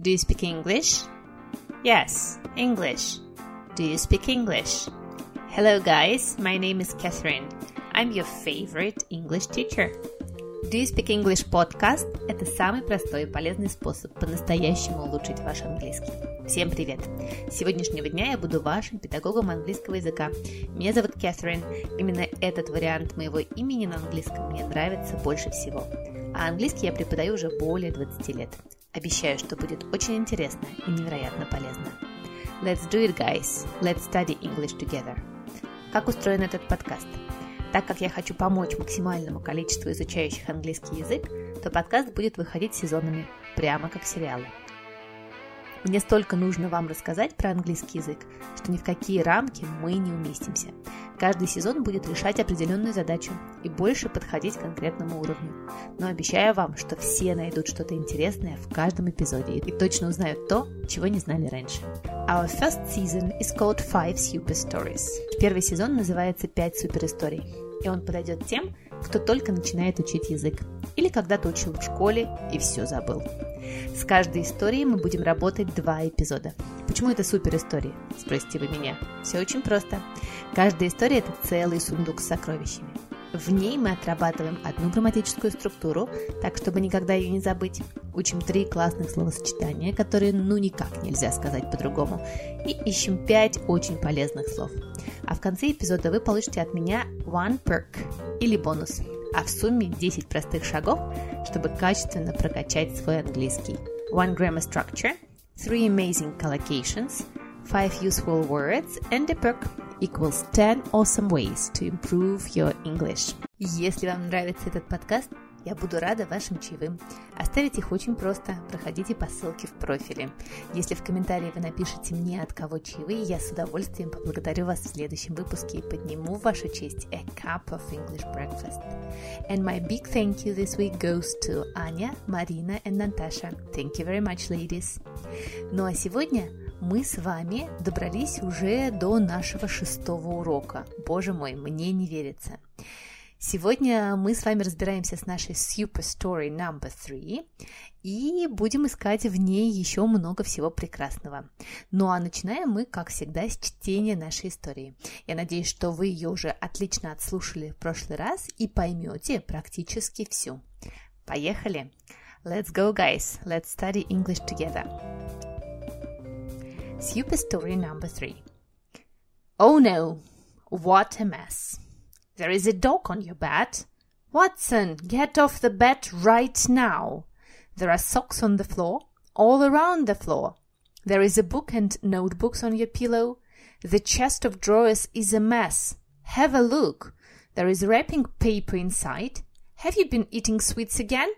Do you speak English? Yes, English. Do you speak English? Hello, guys. My name is Catherine. I'm your favorite English teacher. Do you speak English podcast – это самый простой и полезный способ по-настоящему улучшить ваш английский. Всем привет! С сегодняшнего дня я буду вашим педагогом английского языка. Меня зовут Кэтрин. Именно этот вариант моего имени на английском мне нравится больше всего. А английский я преподаю уже более 20 лет. Обещаю, что будет очень интересно и невероятно полезно. Let's do it, guys! Let's study English together! Как устроен этот подкаст? Так как я хочу помочь максимальному количеству изучающих английский язык, то подкаст будет выходить сезонами, прямо как сериалы. Мне столько нужно вам рассказать про английский язык, что ни в какие рамки мы не уместимся. Каждый сезон будет решать определенную задачу и больше подходить к конкретному уровню. Но обещаю вам, что все найдут что-то интересное в каждом эпизоде и точно узнают то, чего не знали раньше. Our first season is called Five Super Stories. Первый сезон называется «Пять суперисторий», и он подойдет тем, кто только начинает учить язык или когда-то учил в школе и все забыл. С каждой историей мы будем работать два эпизода. Почему это супер истории? Спросите вы меня. Все очень просто. Каждая история – это целый сундук с сокровищами. В ней мы отрабатываем одну грамматическую структуру, так чтобы никогда ее не забыть. Учим три классных словосочетания, которые ну никак нельзя сказать по-другому. И ищем пять очень полезных слов. А в конце эпизода вы получите от меня one perk или бонус. А в сумме 10 простых шагов, чтобы качественно прокачать свой английский. One grammar structure, three amazing collocations, five useful words and a perk equals 10 awesome ways to improve your English. Если вам нравится этот подкаст, я буду рада вашим чаевым. Оставить их очень просто. Проходите по ссылке в профиле. Если в комментарии вы напишите мне, от кого чаевые, я с удовольствием поблагодарю вас в следующем выпуске и подниму в вашу честь a cup of English breakfast. And my big thank you this week goes to Аня, Марина and Natasha. Thank you very much, ladies. Ну а сегодня мы с вами добрались уже до нашего шестого урока. Боже мой, мне не верится. Сегодня мы с вами разбираемся с нашей Super Story Number 3 и будем искать в ней еще много всего прекрасного. Ну а начинаем мы, как всегда, с чтения нашей истории. Я надеюсь, что вы ее уже отлично отслушали в прошлый раз и поймете практически всю. Поехали! Let's go, guys! Let's study English together! Super Story Number 3 Oh no! What a mess! There is a dog on your bed. Watson, get off the bed right now. There are socks on the floor, all around the floor. There is a book and notebooks on your pillow. The chest of drawers is a mess. Have a look. There is wrapping paper inside. Have you been eating sweets again?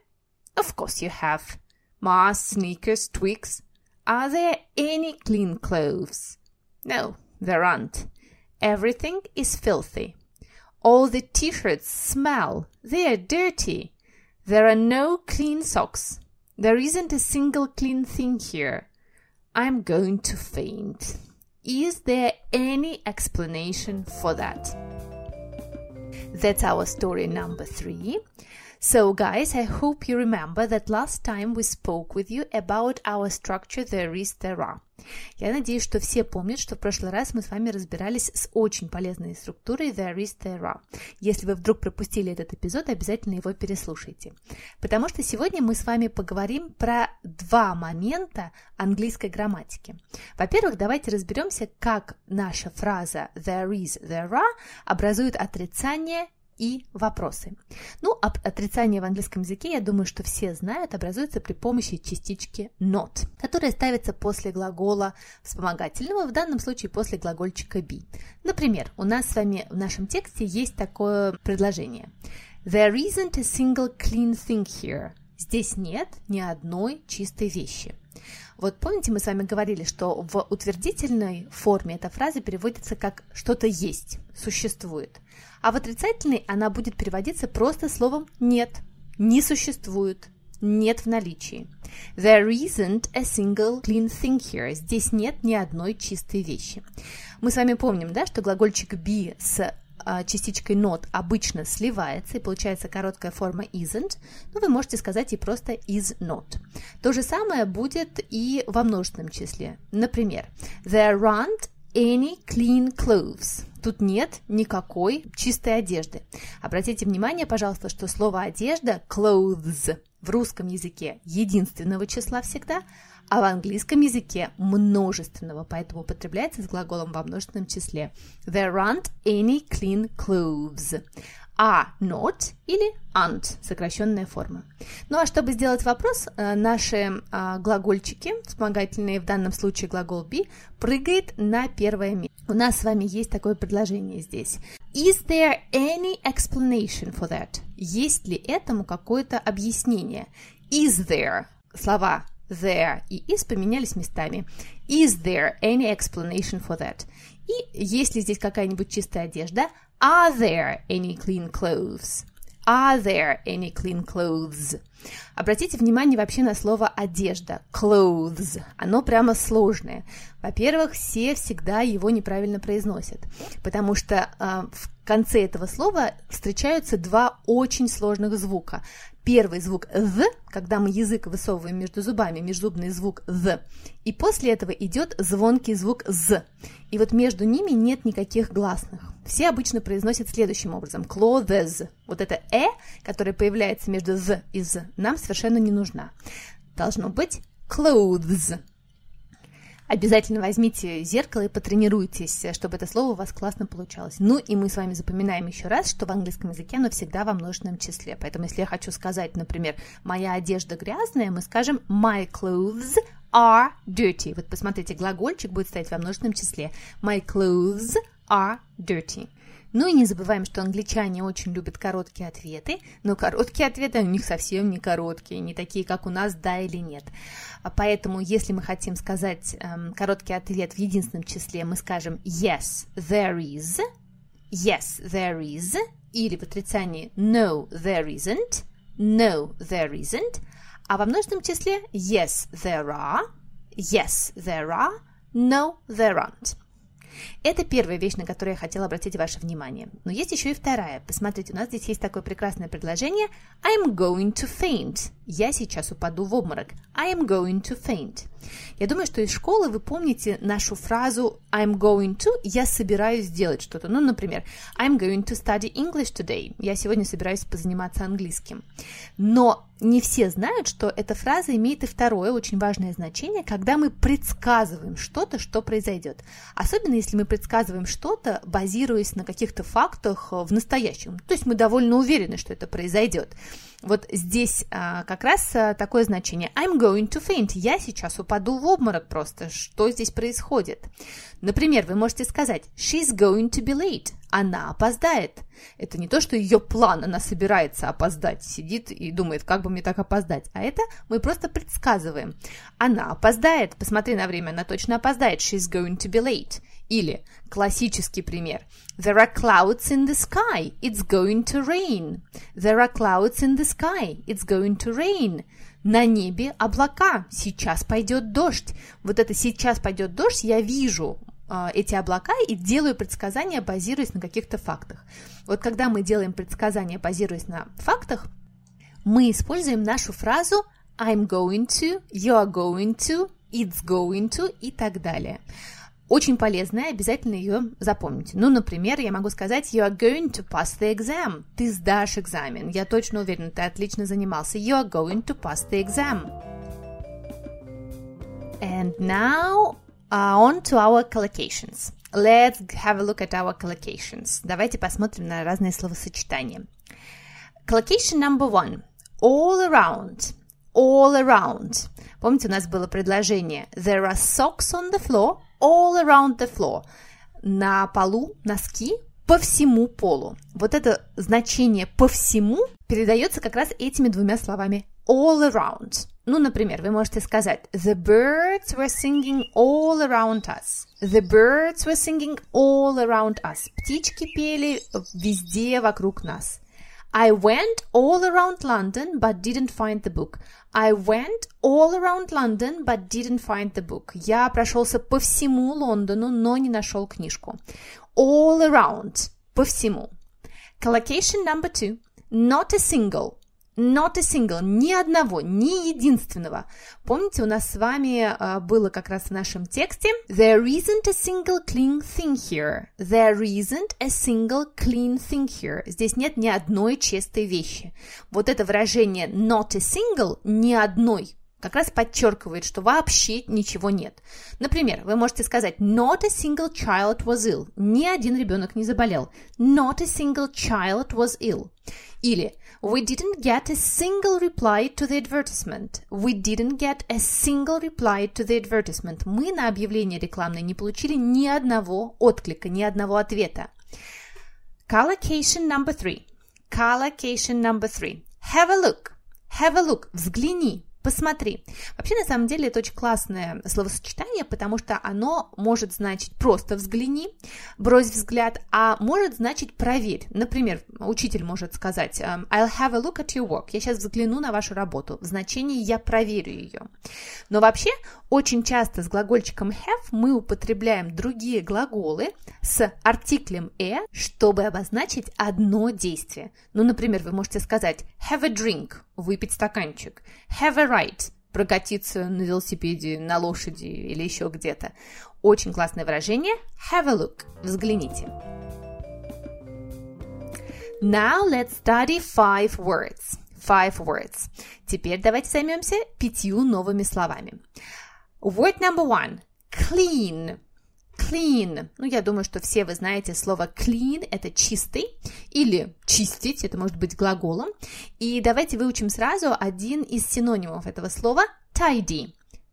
Of course you have. Mars, sneakers, twigs. Are there any clean clothes? No, there aren't. Everything is filthy. All the t-shirts smell. They're dirty. There are no clean socks. There isn't a single clean thing here. I'm going to faint. Is there any explanation for that? That's our story number three. So, guys, I hope you remember that last time we spoke with you about our structure there is, there are. Я надеюсь, что все помнят, что в прошлый раз мы с вами разбирались с очень полезной структурой there is, there are. Если вы вдруг пропустили этот эпизод, обязательно его переслушайте. Потому что сегодня мы с вами поговорим про два момента английской грамматики. Во-первых, давайте разберемся, как наша фраза there is, there are образует отрицание и вопросы. Ну, об отрицании в английском языке, я думаю, что все знают, образуется при помощи частички not, которая ставится после глагола вспомогательного, в данном случае после глагольчика be. Например, у нас с вами в нашем тексте есть такое предложение. There isn't a single clean thing here. Здесь нет ни одной чистой вещи. Вот помните, мы с вами говорили, что в утвердительной форме эта фраза переводится как «что-то есть», «существует». А в отрицательной она будет переводиться просто словом «нет», «не существует», «нет в наличии». There isn't a single clean thing here. Здесь нет ни одной чистой вещи. Мы с вами помним, да, что глагольчик be с а, частичкой not обычно сливается и получается короткая форма isn't, но вы можете сказать и просто is not. То же самое будет и во множественном числе. Например, there aren't any clean clothes. Тут нет никакой чистой одежды. Обратите внимание, пожалуйста, что слово одежда clothes в русском языке единственного числа всегда, а в английском языке множественного, поэтому употребляется с глаголом во множественном числе. There aren't any clean clothes. А not или aren't, сокращенная форма. Ну а чтобы сделать вопрос, э, наши а, глагольчики, вспомогательные в данном случае глагол be, прыгает на первое место. У нас с вами есть такое предложение здесь. Is there any explanation for that? Есть ли этому какое-то объяснение? Is there? Слова there и is поменялись местами. Is there any explanation for that? И есть ли здесь какая-нибудь чистая одежда? Are there any clean clothes? Are there any clean clothes? Обратите внимание вообще на слово одежда, clothes. Оно прямо сложное. Во-первых, все всегда его неправильно произносят, потому что э, в конце этого слова встречаются два очень сложных звука первый звук «з», когда мы язык высовываем между зубами, межзубный звук «з», и после этого идет звонкий звук «з». И вот между ними нет никаких гласных. Все обычно произносят следующим образом «clothes». Вот это «э», которое появляется между «з» и «з», нам совершенно не нужна. Должно быть «clothes». Обязательно возьмите зеркало и потренируйтесь, чтобы это слово у вас классно получалось. Ну и мы с вами запоминаем еще раз, что в английском языке оно всегда во множественном числе. Поэтому если я хочу сказать, например, «моя одежда грязная», мы скажем «my clothes are dirty». Вот посмотрите, глагольчик будет стоять во множественном числе. «My clothes are dirty». Ну и не забываем, что англичане очень любят короткие ответы, но короткие ответы у них совсем не короткие, не такие, как у нас «да» или «нет». А поэтому, если мы хотим сказать эм, короткий ответ в единственном числе, мы скажем «yes, there is», «yes, there is», или в отрицании «no, there isn't», «no, there isn't», а во множественном числе «yes, there are», «yes, there are», «no, there aren't». Это первая вещь, на которую я хотела обратить ваше внимание. Но есть еще и вторая. Посмотрите, у нас здесь есть такое прекрасное предложение I'm going to faint. Я сейчас упаду в обморок. I am going to faint. Я думаю, что из школы вы помните нашу фразу I'm going to, я собираюсь сделать что-то. Ну, например, I'm going to study English today. Я сегодня собираюсь позаниматься английским. Но не все знают, что эта фраза имеет и второе очень важное значение, когда мы предсказываем что-то, что произойдет. Особенно если мы предсказываем что-то, базируясь на каких-то фактах в настоящем. То есть мы довольно уверены, что это произойдет. Вот здесь а, как раз а, такое значение. I'm going to faint. Я сейчас упаду в обморок просто. Что здесь происходит? Например, вы можете сказать She's going to be late. Она опоздает. Это не то, что ее план, она собирается опоздать, сидит и думает, как бы мне так опоздать. А это мы просто предсказываем. Она опоздает. Посмотри на время, она точно опоздает. She's going to be late. Или классический пример. There are clouds in the sky. It's going to rain. There are clouds in the sky. It's going to rain. На небе облака. Сейчас пойдет дождь. Вот это сейчас пойдет дождь я вижу э, эти облака и делаю предсказания, базируясь на каких-то фактах. Вот когда мы делаем предсказания, базируясь на фактах, мы используем нашу фразу I'm going to, you are going to, it's going to и так далее очень полезная, обязательно ее запомните. Ну, например, я могу сказать You are going to pass the exam. Ты сдашь экзамен. Я точно уверена, ты отлично занимался. You are going to pass the exam. And now uh, on to our collocations. Let's have a look at our collocations. Давайте посмотрим на разные словосочетания. Collocation number one. All around. All around. Помните, у нас было предложение There are socks on the floor all around the floor. На полу носки по всему полу. Вот это значение по всему передается как раз этими двумя словами all around. Ну, например, вы можете сказать The birds were singing all around us. The birds were singing all around us. Птички пели везде вокруг нас. I went all around London but didn't find the book. I went all around London but didn't find the book. Я прошелся по всему Лондону, но не нашел книжку. All around. по всему. Collocation number two. Not a single. Not a single, ни одного, ни единственного. Помните, у нас с вами uh, было как раз в нашем тексте There isn't a single clean thing here. There isn't a single clean thing here. Здесь нет ни одной чистой вещи. Вот это выражение not a single, ни одной, как раз подчеркивает, что вообще ничего нет. Например, вы можете сказать Not a single child was ill. Ни один ребенок не заболел. Not a single child was ill. Или We didn't get a single reply to the advertisement. We didn't get a single reply to the advertisement. Мы на объявление рекламное не получили ни одного отклика, ни одного ответа. Collocation number three. Collocation number three. Have a look. Have a look. Взгляни. Посмотри. Вообще, на самом деле, это очень классное словосочетание, потому что оно может значить просто взгляни, брось взгляд, а может значить проверь. Например, учитель может сказать эм, I'll have a look at your work. Я сейчас взгляну на вашу работу. В значении я проверю ее. Но вообще, очень часто с глагольчиком have мы употребляем другие глаголы с артиклем e, чтобы обозначить одно действие. Ну, например, вы можете сказать have a drink – выпить стаканчик. Have a ride – прокатиться на велосипеде, на лошади или еще где-то. Очень классное выражение. Have a look – взгляните. Now let's study five words. Five words. Теперь давайте займемся пятью новыми словами. Word number one. Clean – clean. Ну, я думаю, что все вы знаете слово clean – это чистый или чистить, это может быть глаголом. И давайте выучим сразу один из синонимов этого слова – tidy.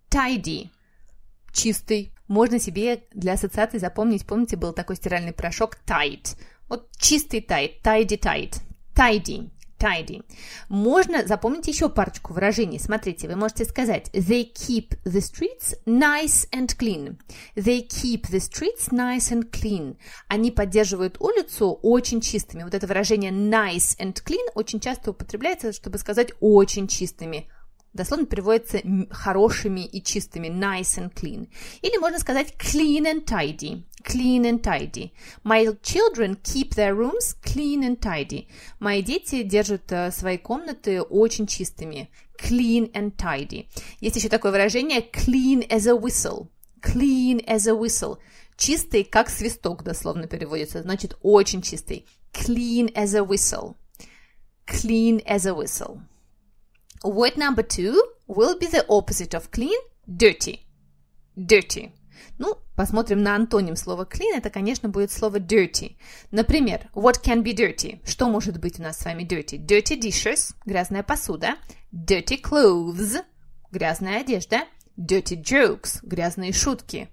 Tidy – чистый. Можно себе для ассоциации запомнить, помните, был такой стиральный порошок tight. Вот чистый tight, tidy tight. Tidy tidy. Можно запомнить еще парочку выражений. Смотрите, вы можете сказать They keep the streets nice and clean. They keep the streets nice and clean. Они поддерживают улицу очень чистыми. Вот это выражение nice and clean очень часто употребляется, чтобы сказать очень чистыми дословно переводится хорошими и чистыми, nice and clean. Или можно сказать clean and tidy, clean and tidy. My children keep their rooms clean and tidy. Мои дети держат uh, свои комнаты очень чистыми, clean and tidy. Есть еще такое выражение clean as a whistle, clean as a whistle. Чистый, как свисток, дословно переводится, значит очень чистый. Clean as a whistle. Clean as a whistle. Word number two will be the opposite of clean – dirty. Dirty. Ну, посмотрим на антоним слова clean. Это, конечно, будет слово dirty. Например, what can be dirty? Что может быть у нас с вами dirty? Dirty dishes – грязная посуда. Dirty clothes – грязная одежда. Dirty jokes – грязные шутки.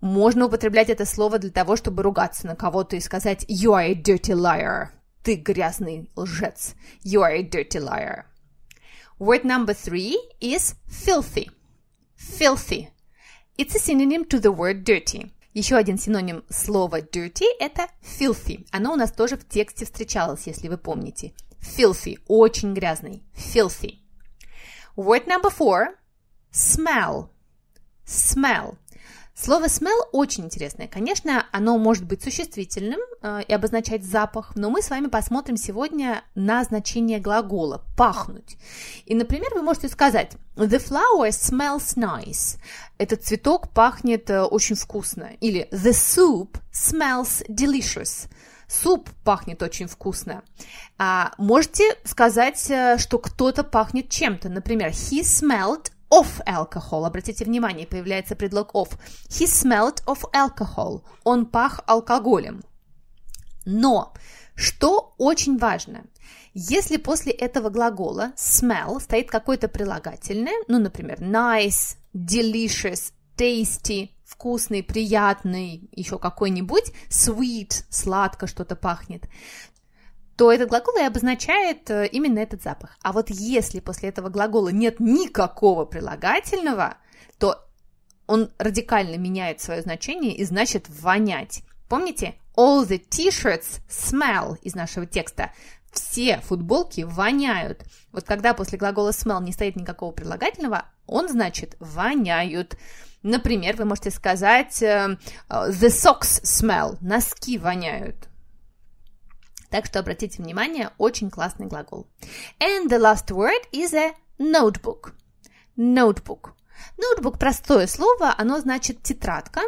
Можно употреблять это слово для того, чтобы ругаться на кого-то и сказать You are a dirty liar. Ты грязный лжец. You are a dirty liar. Word number three is filthy. Filthy. It's a synonym to the word dirty. Еще один синоним слова dirty – это filthy. Оно у нас тоже в тексте встречалось, если вы помните. Filthy – очень грязный. Filthy. Word number four – smell. Smell. Слово smell очень интересное. Конечно, оно может быть существительным э, и обозначать запах, но мы с вами посмотрим сегодня на значение глагола пахнуть. И, например, вы можете сказать The flower smells nice. Этот цветок пахнет э, очень вкусно. Или The soup smells delicious. Суп пахнет очень вкусно. А можете сказать, э, что кто-то пахнет чем-то. Например, he smelled of alcohol. Обратите внимание, появляется предлог of. He smelled of alcohol. Он пах алкоголем. Но, что очень важно, если после этого глагола smell стоит какое-то прилагательное, ну, например, nice, delicious, tasty, вкусный, приятный, еще какой-нибудь, sweet, сладко что-то пахнет, то этот глагол и обозначает э, именно этот запах. А вот если после этого глагола нет никакого прилагательного, то он радикально меняет свое значение и значит вонять. Помните? All the t-shirts smell из нашего текста. Все футболки воняют. Вот когда после глагола smell не стоит никакого прилагательного, он значит воняют. Например, вы можете сказать э, the socks smell. Носки воняют. Так что обратите внимание, очень классный глагол. And the last word is a notebook. Notebook. Ноутбук – простое слово, оно значит тетрадка,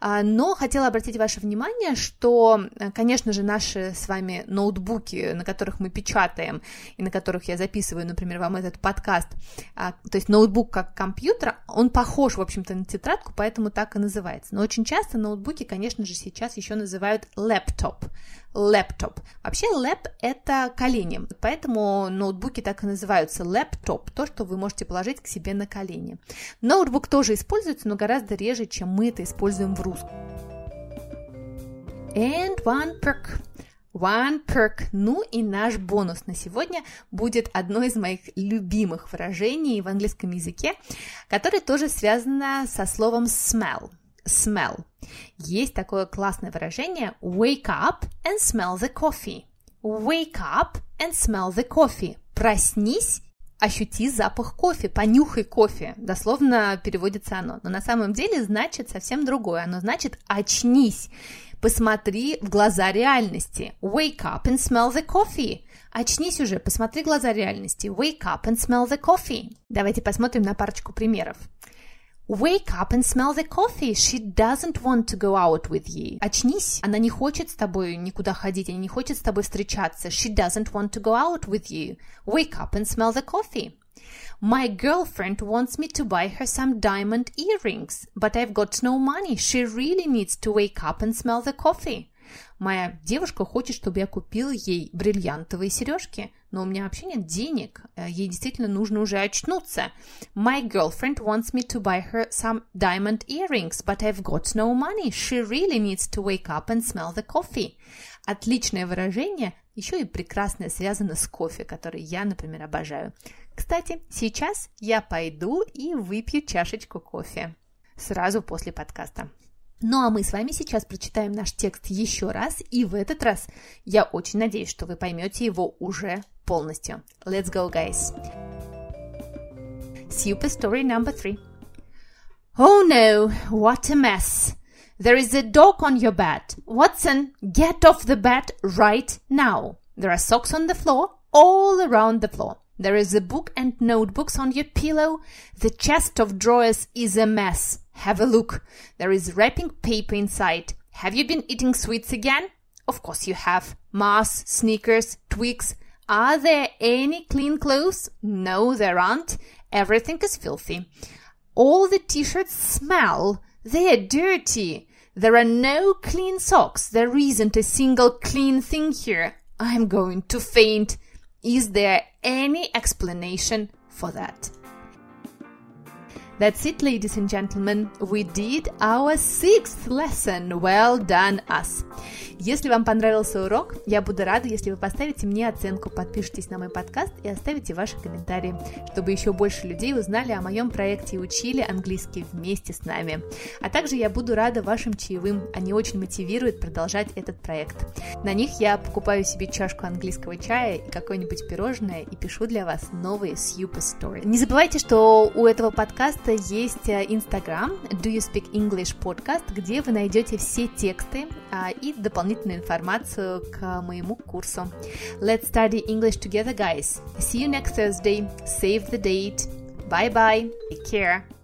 а, но хотела обратить ваше внимание, что, конечно же, наши с вами ноутбуки, на которых мы печатаем и на которых я записываю, например, вам этот подкаст, а, то есть ноутбук как компьютер, он похож, в общем-то, на тетрадку, поэтому так и называется. Но очень часто ноутбуки, конечно же, сейчас еще называют лэптоп laptop. Вообще lap – это колени, поэтому ноутбуки так и называются laptop, то, что вы можете положить к себе на колени. Ноутбук тоже используется, но гораздо реже, чем мы это используем в русском. And one perk. One perk. Ну и наш бонус на сегодня будет одно из моих любимых выражений в английском языке, которое тоже связано со словом smell. Smell. Есть такое классное выражение wake up and smell the coffee. Wake up and smell the coffee. Проснись ощути запах кофе, понюхай кофе. Дословно переводится оно. Но на самом деле значит совсем другое. Оно значит очнись, посмотри в глаза реальности. Wake up and smell the coffee. Очнись уже, посмотри в глаза реальности. Wake up and smell the coffee. Давайте посмотрим на парочку примеров. Wake up and smell the coffee. She doesn't want to go out with you. Очнись. Она не хочет с тобой никуда ходить, она не хочет с тобой встречаться. She doesn't want to go out with you. Wake up and smell the coffee. My girlfriend wants me to buy her some diamond earrings, but I've got no money. She really needs to wake up and smell the coffee. Моя девушка хочет, чтобы я купил ей бриллиантовые сережки, но у меня вообще нет денег. Э, ей действительно нужно уже очнуться. My girlfriend wants me to buy her some diamond earrings, but I've got no money. She really needs to wake up and smell the coffee. Отличное выражение, еще и прекрасное, связано с кофе, который я, например, обожаю. Кстати, сейчас я пойду и выпью чашечку кофе. Сразу после подкаста. Ну а мы с вами сейчас прочитаем наш текст еще раз, и в этот раз я очень надеюсь, что вы поймете его уже полностью. Let's go, guys! Super story number three. Oh no, what a mess! There is a dog on your bed. Watson, get off the bed right now. There are socks on the floor, all around the floor. There is a book and notebooks on your pillow. The chest of drawers is a mess. Have a look. There is wrapping paper inside. Have you been eating sweets again? Of course you have. Mars, sneakers, twigs. Are there any clean clothes? No, there aren't. Everything is filthy. All the t-shirts smell. They're dirty. There are no clean socks. There isn't a single clean thing here. I'm going to faint. Is there any explanation for that? That's it, ladies and gentlemen. We did our sixth lesson. Well done, us. Если вам понравился урок, я буду рада, если вы поставите мне оценку, подпишитесь на мой подкаст и оставите ваши комментарии, чтобы еще больше людей узнали о моем проекте и учили английский вместе с нами. А также я буду рада вашим чаевым, они очень мотивируют продолжать этот проект. На них я покупаю себе чашку английского чая и какое-нибудь пирожное и пишу для вас новые super story. Не забывайте, что у этого подкаста есть э, Instagram Do You Speak English Podcast, где вы найдете все тексты а, и дополнительную информацию к моему курсу. Let's study English together, guys. See you next Thursday. Save the date. Bye bye. Take care.